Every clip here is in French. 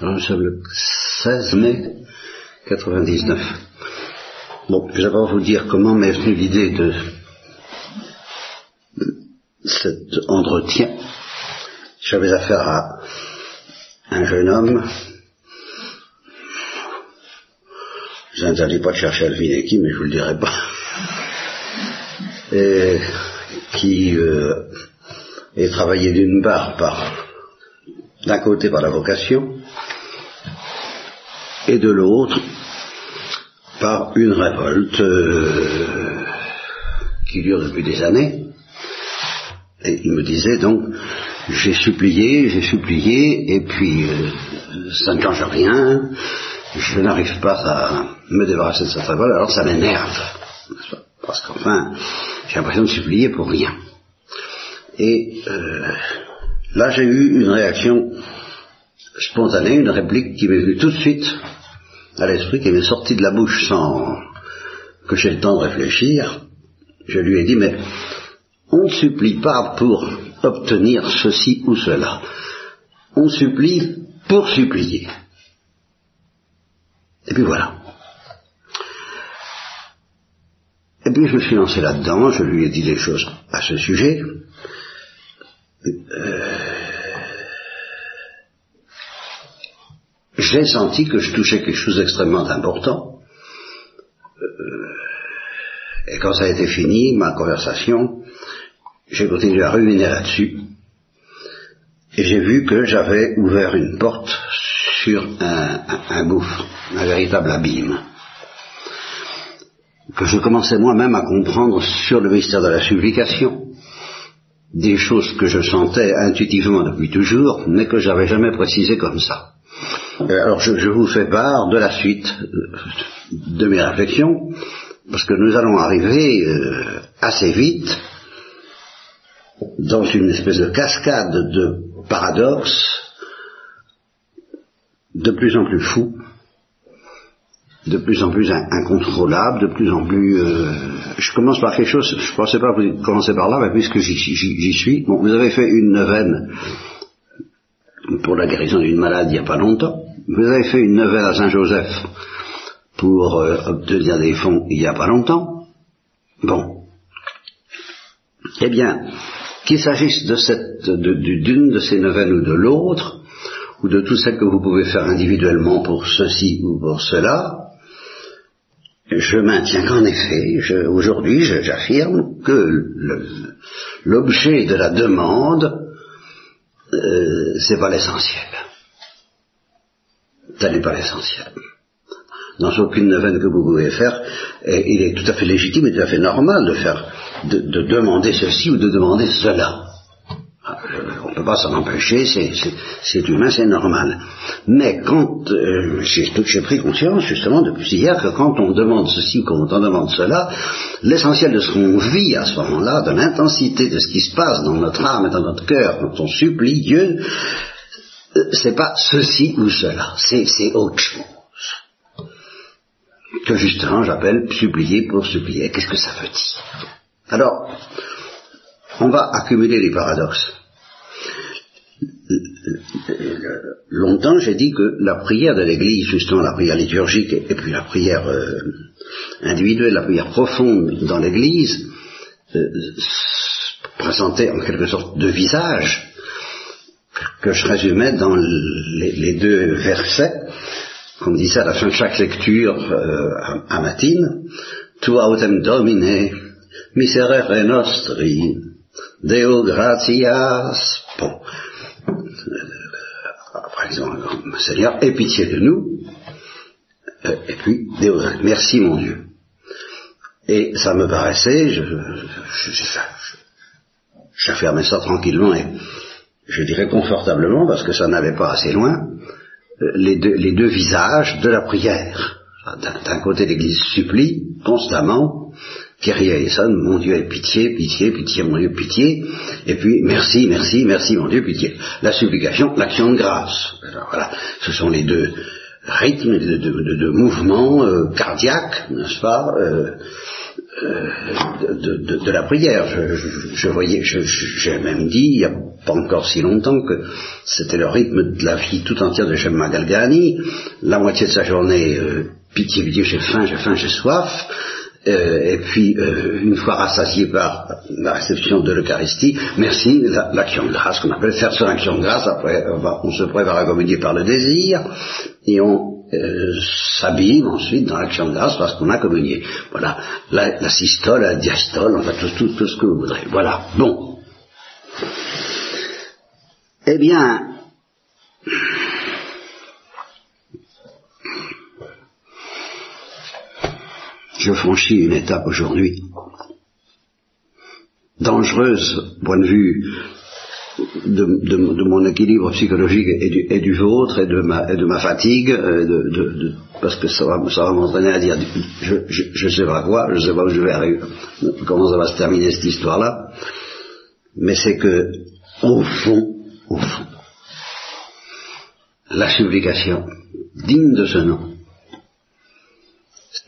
nous sommes le 16 mai 99. Bon, je vais d'abord vous dire comment m'est venue l'idée de cet entretien. J'avais affaire à un jeune homme. Je n'interdis pas de chercher à deviner qui, mais je vous le dirai pas. Et qui euh, est travaillé d'une part par d'un côté par la vocation, et de l'autre par une révolte euh, qui dure depuis des années. Et il me disait donc, j'ai supplié, j'ai supplié, et puis euh, ça ne change rien, je n'arrive pas à me débarrasser de cette révolte, alors ça m'énerve. Parce qu'enfin, j'ai l'impression de supplier pour rien. Et euh, là, j'ai eu une réaction spontanée, une réplique qui m'est venue tout de suite à l'esprit, qui m'est sortie de la bouche sans que j'aie le temps de réfléchir. Je lui ai dit, mais on ne supplie pas pour obtenir ceci ou cela. On supplie pour supplier. Et puis voilà. Et puis je me suis lancé là-dedans, je lui ai dit des choses à ce sujet. Euh, j'ai senti que je touchais quelque chose d'extrêmement important. Euh, et quand ça a été fini, ma conversation, j'ai continué à ruminer là-dessus. Et j'ai vu que j'avais ouvert une porte sur un, un, gouffre, un véritable abîme. Que je commençais moi-même à comprendre sur le mystère de la supplication, des choses que je sentais intuitivement depuis toujours, mais que j'avais jamais précisé comme ça. Euh, alors je, vous fais part de la suite euh, de mes réflexions, parce que nous allons arriver euh, assez vite dans une espèce de cascade de paradoxes de plus en plus fous, de plus en plus incontrôlables, de plus en plus... je commence par quelque chose, je ne pensais pas vous commencer par là, mais puisque j'y suis, bon, vous avez fait une neuvaine pour la guérison d'une maladie il n'y a pas longtemps. Vous avez fait une neuvaine à Saint-Joseph pour euh, obtenir des fonds il n'y a pas longtemps. Bon. Eh bien, qu'il s'agisse de cette, d'une de, ces neuvaines ou de l'autre, ou de toutes celles que vous pouvez faire individuellement pour ceci ou pour cela, je maintiens qu'en effet, aujourd'hui, j'affirme que l'objet de la demande euh, c'est pas l'essentiel. Ça n'est pas l'essentiel. Dans aucune neuvaine que vous pouvez faire, il est tout à fait légitime et tout à fait normal de faire, de, demander ceci ou de demander cela. Ah, on ne peut pas s'en empêcher, c'est humain, c'est normal. Mais quand euh, j'ai pris conscience justement depuis hier que quand on demande ceci quand on demande cela, l'essentiel de ce qu'on vit à ce moment-là, de l'intensité de ce qui se passe dans notre âme et dans notre cœur quand on supplie Dieu, euh, c'est pas ceci ou cela, c'est autre chose. Que justement j'appelle supplier pour supplier. Qu'est-ce que ça veut dire? Alors, on va accumuler les paradoxes. Longtemps j'ai dit que la prière de l'Église, justement la prière liturgique et, puis la prière euh, individuelle, la prière profonde dans l'Église, euh, présentait en quelque sorte deux visages que je résumais dans les, deux versets, comme disait à la fin de chaque lecture euh, à, matine, Tu autem domine, miserere nostri, Deo gratias. Bon, par exemple, Seigneur, aie pitié de nous, euh, et puis, merci mon Dieu. Et ça me paraissait, je, j'affirmais ça tranquillement et je dirais confortablement, parce que ça n'allait pas assez loin, euh, les deux visages de la prière. D'un côté, l'Église supplie constamment, Kyrie sonne, mon Dieu, pitié, pitié, pitié, mon Dieu, pitié. Et puis, merci, merci, merci, mon Dieu, pitié. La supplication, l'action de grâce. voilà, ce sont les deux rythmes, les deux, mouvements euh, cardiaques, n'est-ce pas, euh, de, de, la prière. Je, voyais, j'ai même dit, il n'y a pas encore si longtemps, que c'était le rythme de la vie tout entière de Shemma Galgani. La moitié de sa journée, euh, pitié, pitié, j'ai faim, j'ai faim, j'ai soif. Euh, et puis, euh, une fois rassasié par la réception de l'Eucharistie, merci, l'action de grâce qu'on appelle faire son action de grâce, après on, se prépare à communier par le désir, et on euh, s'abîme ensuite dans l'action de grâce parce qu'on a communié. Voilà, la, systole, la diastole, enfin tout, tout ce que vous voudrez. Voilà, bon. Eh bien, je franchis une étape aujourd'hui dangereuse, point de vue de, mon équilibre psychologique et du, vôtre et de ma, et de ma fatigue, euh, parce que ça va, m'entraîner à dire je, ne sais pas quoi, je sais pas où je vais arriver, comment ça va se terminer cette histoire-là, mais c'est que au fond, au fond, la supplication digne de ce nom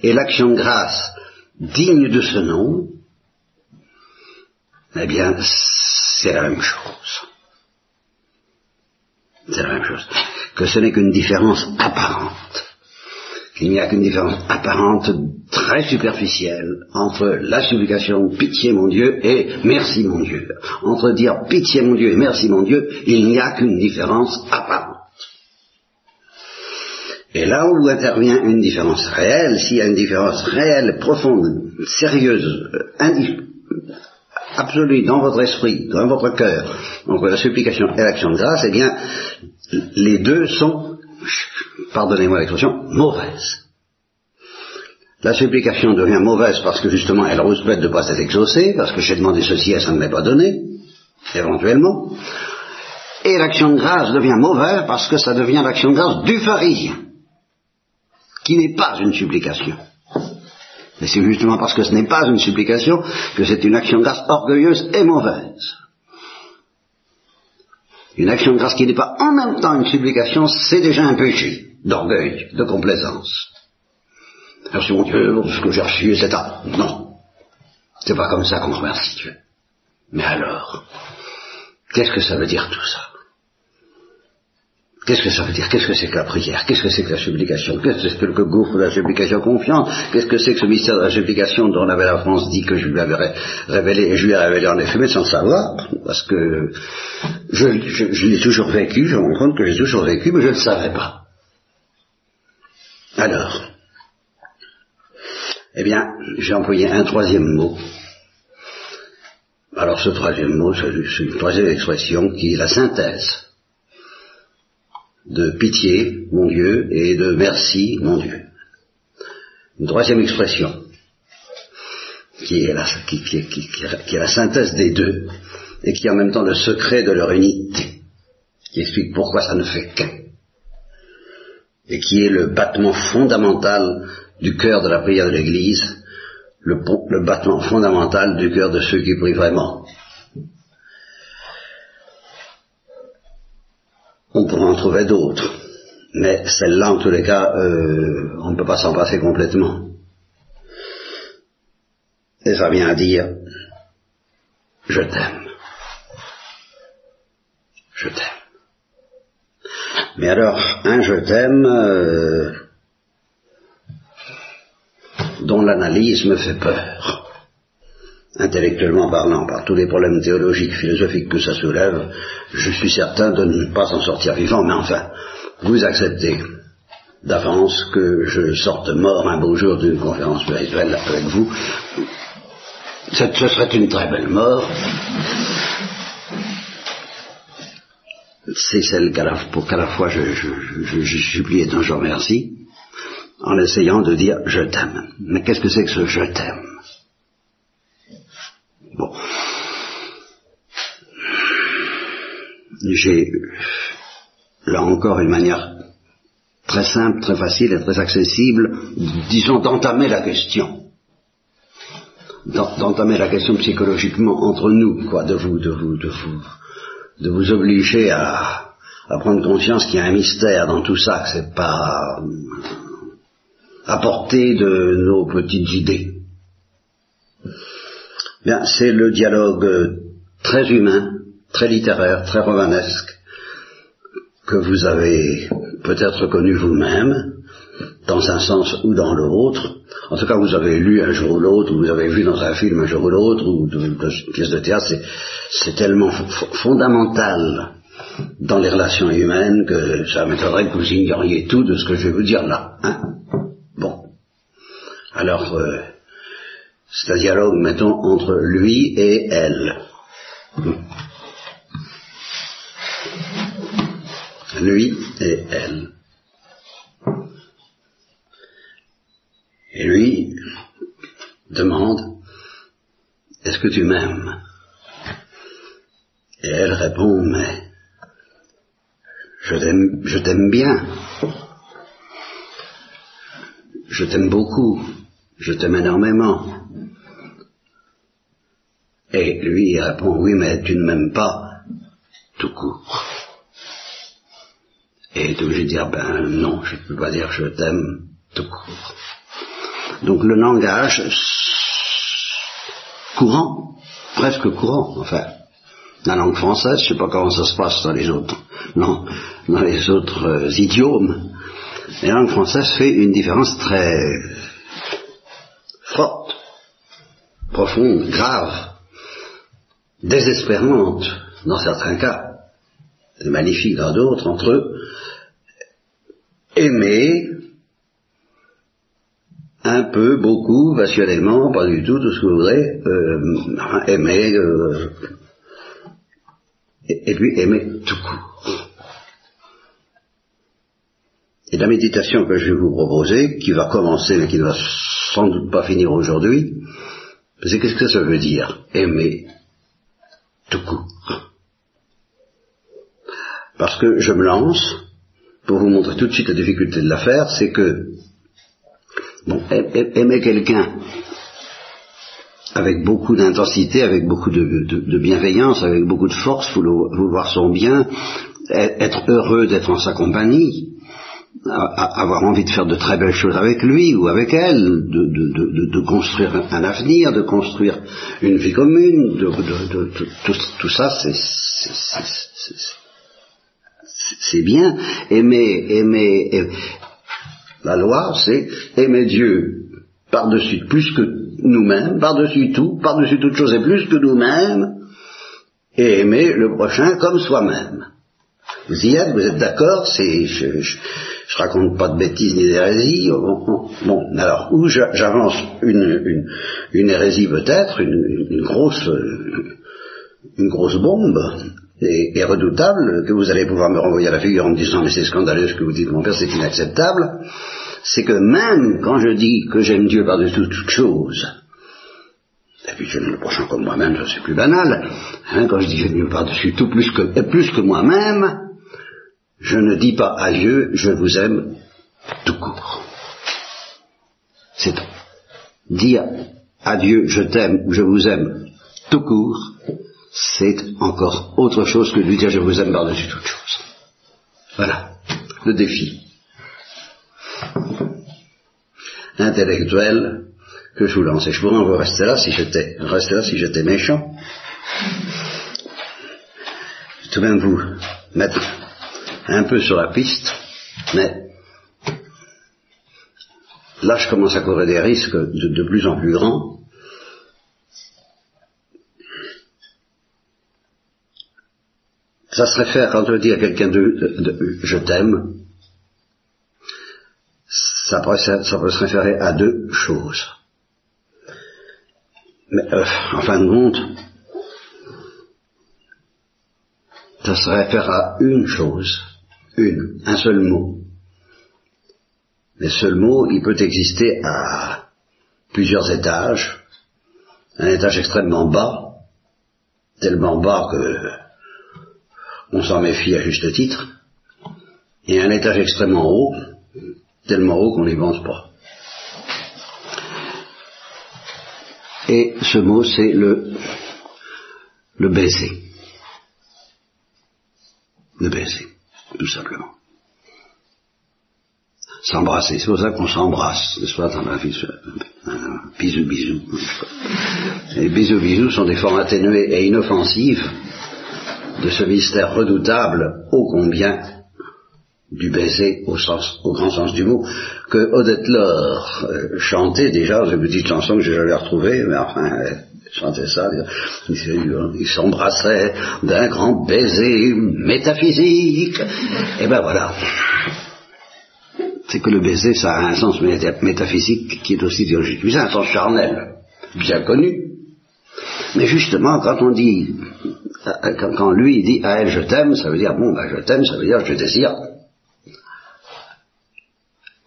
et l'action de grâce digne de ce nom, eh bien, c'est la même chose. C'est la même chose. Que ce n'est qu'une différence apparente. Qu'il n'y a qu'une différence apparente très superficielle entre la supplication pitié mon Dieu et merci mon Dieu. Entre dire pitié mon Dieu et merci mon Dieu, il n'y a qu'une différence apparente. Et là où intervient une différence réelle, s'il y a une différence réelle, profonde, sérieuse, euh, absolue dans votre esprit, dans votre cœur, entre la supplication et l'action de grâce, eh bien, les deux sont, pardonnez-moi l'expression, mauvaises. La supplication devient mauvaise parce que justement elle rouspète de ne pas être exaucée, parce que j'ai demandé ceci et ça ne m'est pas donné, éventuellement. Et l'action de grâce devient mauvaise parce que ça devient l'action de grâce du pharisien, qui n'est pas une supplication. Mais c'est justement parce que ce n'est pas une supplication que c'est une action de grâce orgueilleuse et mauvaise. Une action de grâce qui n'est pas en même temps une supplication, c'est déjà un péché d'orgueil, de complaisance. Merci mon Dieu pour ce que j'ai reçu, etc. Non. C'est pas comme ça qu'on remercie Dieu. Mais alors, qu'est-ce que ça veut dire tout ça? Qu'est-ce que ça veut dire? Qu'est-ce que c'est que la prière? Qu'est-ce que c'est que la supplication? Qu'est-ce que c'est que le gouffre de la supplication confiante Qu'est-ce que c'est que ce mystère de la supplication dont avait la France dit que je lui avais révélé, et je lui ai révélé en effet, mais sans le savoir, parce que je, l'ai toujours vécu, je me rends compte que j'ai toujours vécu, mais je ne le savais pas. Alors, eh bien, j'ai employé un troisième mot. Alors ce troisième mot, c'est une troisième expression qui est la synthèse de pitié, mon Dieu, et de merci, mon Dieu. Une troisième expression, qui est, la, synthèse des deux, et qui est en même temps le secret de leur unité, qui explique pourquoi ça ne fait qu'un, et qui est le battement fondamental du cœur de la prière de l'Église, le, le battement fondamental du cœur de ceux qui prient vraiment. On pourrait en trouver d'autres. Mais celle-là, en tous les cas, euh, on ne peut pas s'en passer complètement. Et ça vient à dire, je t'aime. Je t'aime. Mais alors, un je t'aime euh, dont l'analyse me fait peur intellectuellement parlant, par tous les problèmes théologiques, philosophiques que ça soulève, je suis certain de ne pas en sortir vivant, mais enfin, vous acceptez d'avance que je sorte mort un beau jour d'une conférence spirituelle avec vous. Ce serait une très belle mort. C'est celle qu'à la, pour qu'à la fois je, je, supplie et dont je remercie, en essayant de dire je t'aime. Mais qu'est-ce que c'est que ce je t'aime Bon. J'ai là encore une manière très simple, très facile et très accessible, disons, d'entamer la question. D'entamer la question psychologiquement entre nous, quoi, de vous, de vous, de vous, de vous obliger à, prendre conscience qu'il y a un mystère dans tout ça, que c'est pas à portée de nos petites idées. Bien, c'est le dialogue très humain, très littéraire, très romanesque, que vous avez peut-être connu vous-même, dans un sens ou dans l'autre. En tout cas, vous avez lu un jour ou l'autre, ou vous avez vu dans un film un jour ou l'autre, ou dans une pièce de théâtre, c'est tellement fondamental dans les relations humaines que ça m'étonnerait que vous ignoriez tout de ce que je vais vous dire là. Hein bon. Alors, euh, c'est un dialogue, mettons, entre lui et elle. Lui et elle. Et lui demande, est-ce que tu m'aimes? Et elle répond, mais je t'aime bien. Je t'aime beaucoup. Je t'aime énormément. Et lui répond, oui, mais tu ne m'aimes pas tout court. Et est obligé de dire, ben non, je ne peux pas dire je t'aime tout court. Donc le langage courant, presque courant, enfin, la langue française, je ne sais pas comment ça se passe dans les autres, dans les autres euh, idiomes, la langue française fait une différence très forte, profonde, grave, désespérante dans certains cas, magnifique dans d'autres, entre eux, aimer un peu, beaucoup, passionnément, pas du tout, tout ce que vous voudrez, euh, aimer, euh, et, puis aimer tout court. Et la méditation que je vais vous proposer, qui va commencer mais qui ne va sans doute pas finir aujourd'hui, c'est qu'est-ce que ça veut dire Aimer tout court? Parce que je me lance, pour vous montrer tout de suite la difficulté de l'affaire, c'est que Bon, aimer quelqu'un avec beaucoup d'intensité, avec beaucoup de, bienveillance, avec beaucoup de force, vouloir son bien, être heureux d'être en sa compagnie, avoir envie de faire de très belles choses avec lui ou avec elle, de, construire un avenir, de construire une vie commune, tout, ça, c'est bien. Aimer, aimer, la loi, c'est aimer Dieu par-dessus plus que nous-mêmes, par-dessus tout, par-dessus toute chose et plus que nous-mêmes, et aimer le prochain comme soi-même. Vous y êtes, vous êtes d'accord C'est, je, raconte pas de bêtises ni d'hérésie. Bon, alors où j'avance une, une, hérésie peut-être, une, grosse, une grosse bombe, et, redoutable, que vous allez pouvoir me renvoyer à la figure en me disant mais c'est scandaleux ce que vous dites mon père, c'est inacceptable, c'est que même quand je dis que j'aime Dieu par-dessus toute chose, et puis j'aime le prochain comme moi-même, ça c'est plus banal, hein, quand je dis j'aime Dieu par-dessus tout plus que, plus que moi-même, je ne dis pas à Dieu je vous aime tout court. C'est tout. Dire à Dieu je t'aime ou je vous aime tout court, c'est encore autre chose que de lui dire je vous aime par-dessus toute chose. Voilà, le défi intellectuel que je vous lance. Et je pourrais en rester là si j'étais, rester là si j'étais méchant. Je tout de même vous mettre un peu sur la piste, mais là je commence à courir des risques de plus en plus grands Ça se réfère, quand on dit à quelqu'un de, je t'aime, ça, peut se référer à deux choses. Mais euh, en fin de compte, ça se réfère à une chose, une, un seul mot. Mais ce seul mot, il peut exister à plusieurs étages. Un étage extrêmement bas, tellement bas que on s'en méfie à juste titre, et un étage extrêmement haut, tellement haut qu'on n'y pense pas. Et ce mot, c'est le, le baiser. Le baiser, tout simplement. S'embrasser, c'est pour ça qu'on s'embrasse, n'est-ce pas, dans la vie, bisous bisous. Les bisous bisous sont des formes atténuées et inoffensives de ce mystère redoutable ô combien du baiser au, sens, au grand sens du mot, que Odette Laure euh, chantait déjà, une petite chanson que j'ai jamais retrouvée, mais enfin, elle chantait ça, il s'embrassait d'un grand baiser métaphysique, et ben voilà. C'est que le baiser, ça a un sens métaphysique qui est aussi théologique. Mais c'est un sens charnel, bien connu. Mais justement, quand on dit, quand lui dit à elle je t'aime, ça veut dire, bon, ben je t'aime, ça veut dire je désire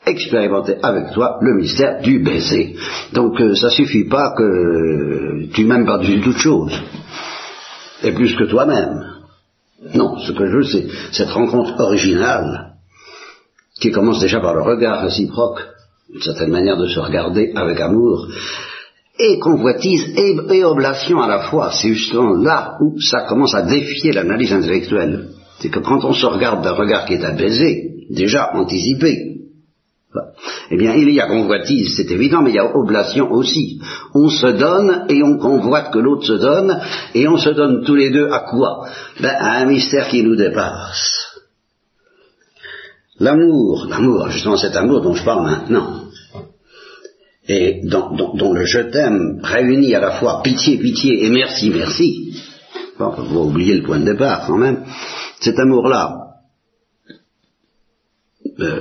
expérimenter avec toi le mystère du baiser. Donc euh, ça suffit pas que tu m'aimes par-dessus toute chose, et plus que toi-même. Non, ce que je veux, c'est cette rencontre originale qui commence déjà par le regard réciproque, une certaine manière de se regarder avec amour, et convoitise et, oblation à la fois. C'est justement là où ça commence à défier l'analyse intellectuelle. C'est que quand on se regarde d'un regard qui est baiser, déjà anticipé, eh bien, il y a convoitise, c'est évident, mais il y a oblation aussi. On se donne et on convoite que l'autre se donne, et on se donne tous les deux à quoi? Ben, À un mystère qui nous dépasse. L'amour, l'amour, justement cet amour dont je parle maintenant, et dont, le je t'aime réunit à la fois pitié, pitié et merci, merci. Bon, vous oublier le point de départ quand même. Cet amour-là, euh,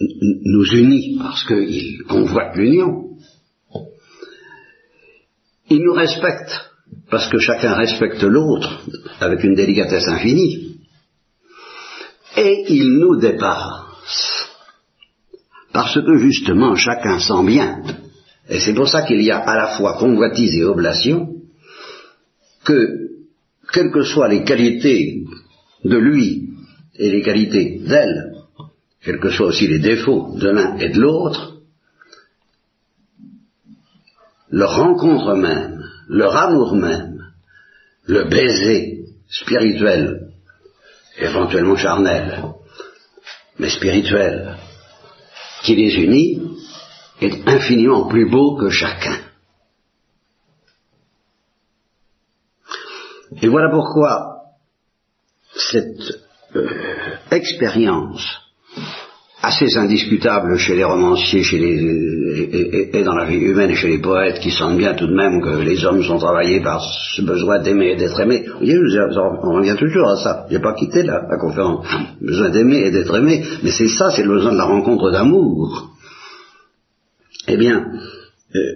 nous unit parce qu'il convoite l'union. Il nous respecte parce que chacun respecte l'autre avec une délicatesse infinie. Et il nous dépasse parce que justement chacun sent bien. Et c'est pour ça qu'il y a à la fois convoitise et oblation que, quelles que soient les qualités de lui et les qualités d'elle, quels que soient aussi les défauts de l'un et de l'autre, leur rencontre même, leur amour même, le baiser spirituel, éventuellement charnel, mais spirituel, qui les unit, est infiniment plus beau que chacun. Et voilà pourquoi cette euh, expérience assez indiscutable chez les romanciers chez les, et, dans la vie humaine et chez les poètes qui sentent bien tout de même que les hommes sont travaillés par ce besoin d'aimer et d'être aimé. Vous voyez, on revient toujours à ça. J'ai pas quitté la, la conférence. Besoin d'aimer et d'être aimé. Mais c'est ça, c'est le besoin de la rencontre d'amour. Eh bien, euh, euh,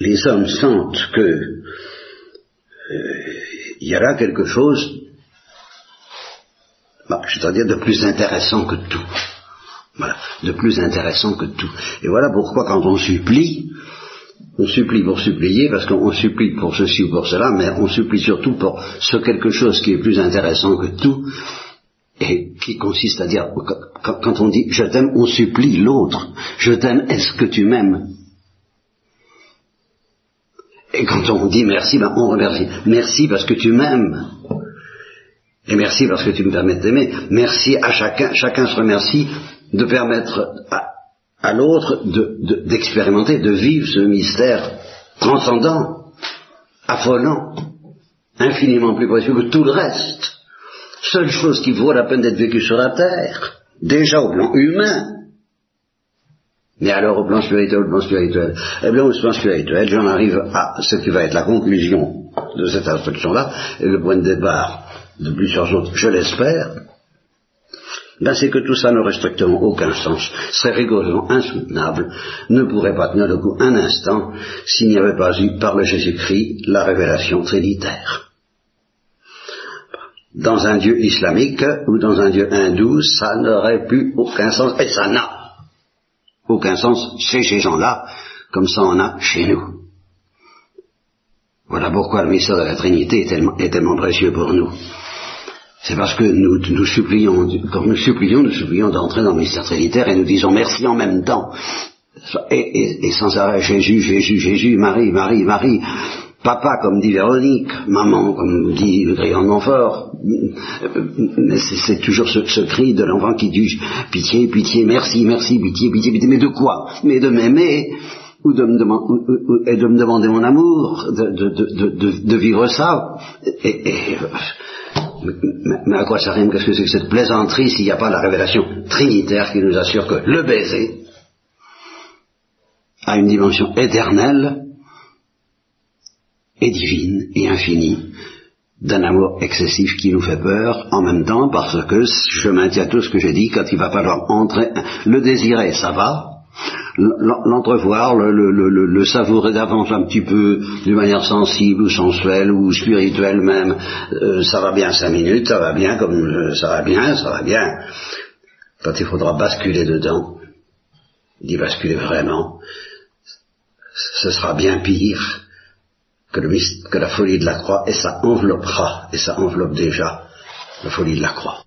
les hommes sentent que euh, il y a là quelque chose c'est-à-dire de plus intéressant que tout. Voilà, de plus intéressant que tout. Et voilà pourquoi quand on supplie, on supplie pour supplier, parce qu'on supplie pour ceci ou pour cela, mais on supplie surtout pour ce quelque chose qui est plus intéressant que tout, et qui consiste à dire, quand, on dit je t'aime, on supplie l'autre. Je t'aime, est-ce que tu m'aimes? Et quand on dit merci, ben on remercie. Merci parce que tu m'aimes. Et merci parce que tu me permets d'aimer. Merci à chacun, chacun se remercie de permettre à, l'autre d'expérimenter, de, de vivre ce mystère transcendant, affolant, infiniment plus précieux que tout le reste. Seule chose qui vaut la peine d'être vécue sur la terre, déjà au plan humain. Mais alors au plan spirituel, au plan spirituel. Eh bien au plan spirituel, j'en arrive à ce qui va être la conclusion de cette instruction-là, et le point de départ de plusieurs autres, je l'espère, ben c'est que tout ça n'aurait strictement aucun sens, serait rigoureusement insoutenable, ne pourrait pas tenir le coup un instant s'il n'y avait pas eu par le Jésus-Christ la révélation trinitaire. Dans un Dieu islamique ou dans un Dieu hindou, ça n'aurait plus aucun sens, et ça n'a aucun sens chez ces gens-là, comme ça en a chez nous. Voilà pourquoi le mystère de la Trinité est tellement précieux pour nous. C'est parce que nous, nous supplions, quand nous supplions, nous supplions d'entrer dans le mystère trinitaire et nous disons merci en même temps. Et, sans arrêt, Jésus, Jésus, Jésus, Marie, Marie, Marie, papa comme dit Véronique, maman comme dit le de Montfort, c'est toujours ce, cri de l'enfant qui dit pitié, pitié, merci, merci, pitié, pitié, pitié, mais de quoi? Mais de m'aimer ou de me, et de me demander mon amour, de, vivre ça. Et, mais à quoi ça rime? Qu'est-ce que c'est que cette plaisanterie s'il n'y a pas la révélation trinitaire qui nous assure que le baiser a une dimension éternelle et divine et infinie d'un amour excessif qui nous fait peur en même temps parce que je maintiens tout ce que j'ai dit quand il va falloir entrer le désirer ça va l'entrevoir, le, savourer d'avance un petit peu d'une manière sensible ou sensuelle ou spirituelle même, euh, ça va bien cinq minutes, ça va bien comme euh, ça va bien, ça va bien. Quand il faudra basculer dedans, d'y basculer vraiment, ce sera bien pire que, que la folie de la croix et ça enveloppera, et ça enveloppe déjà la folie de la croix.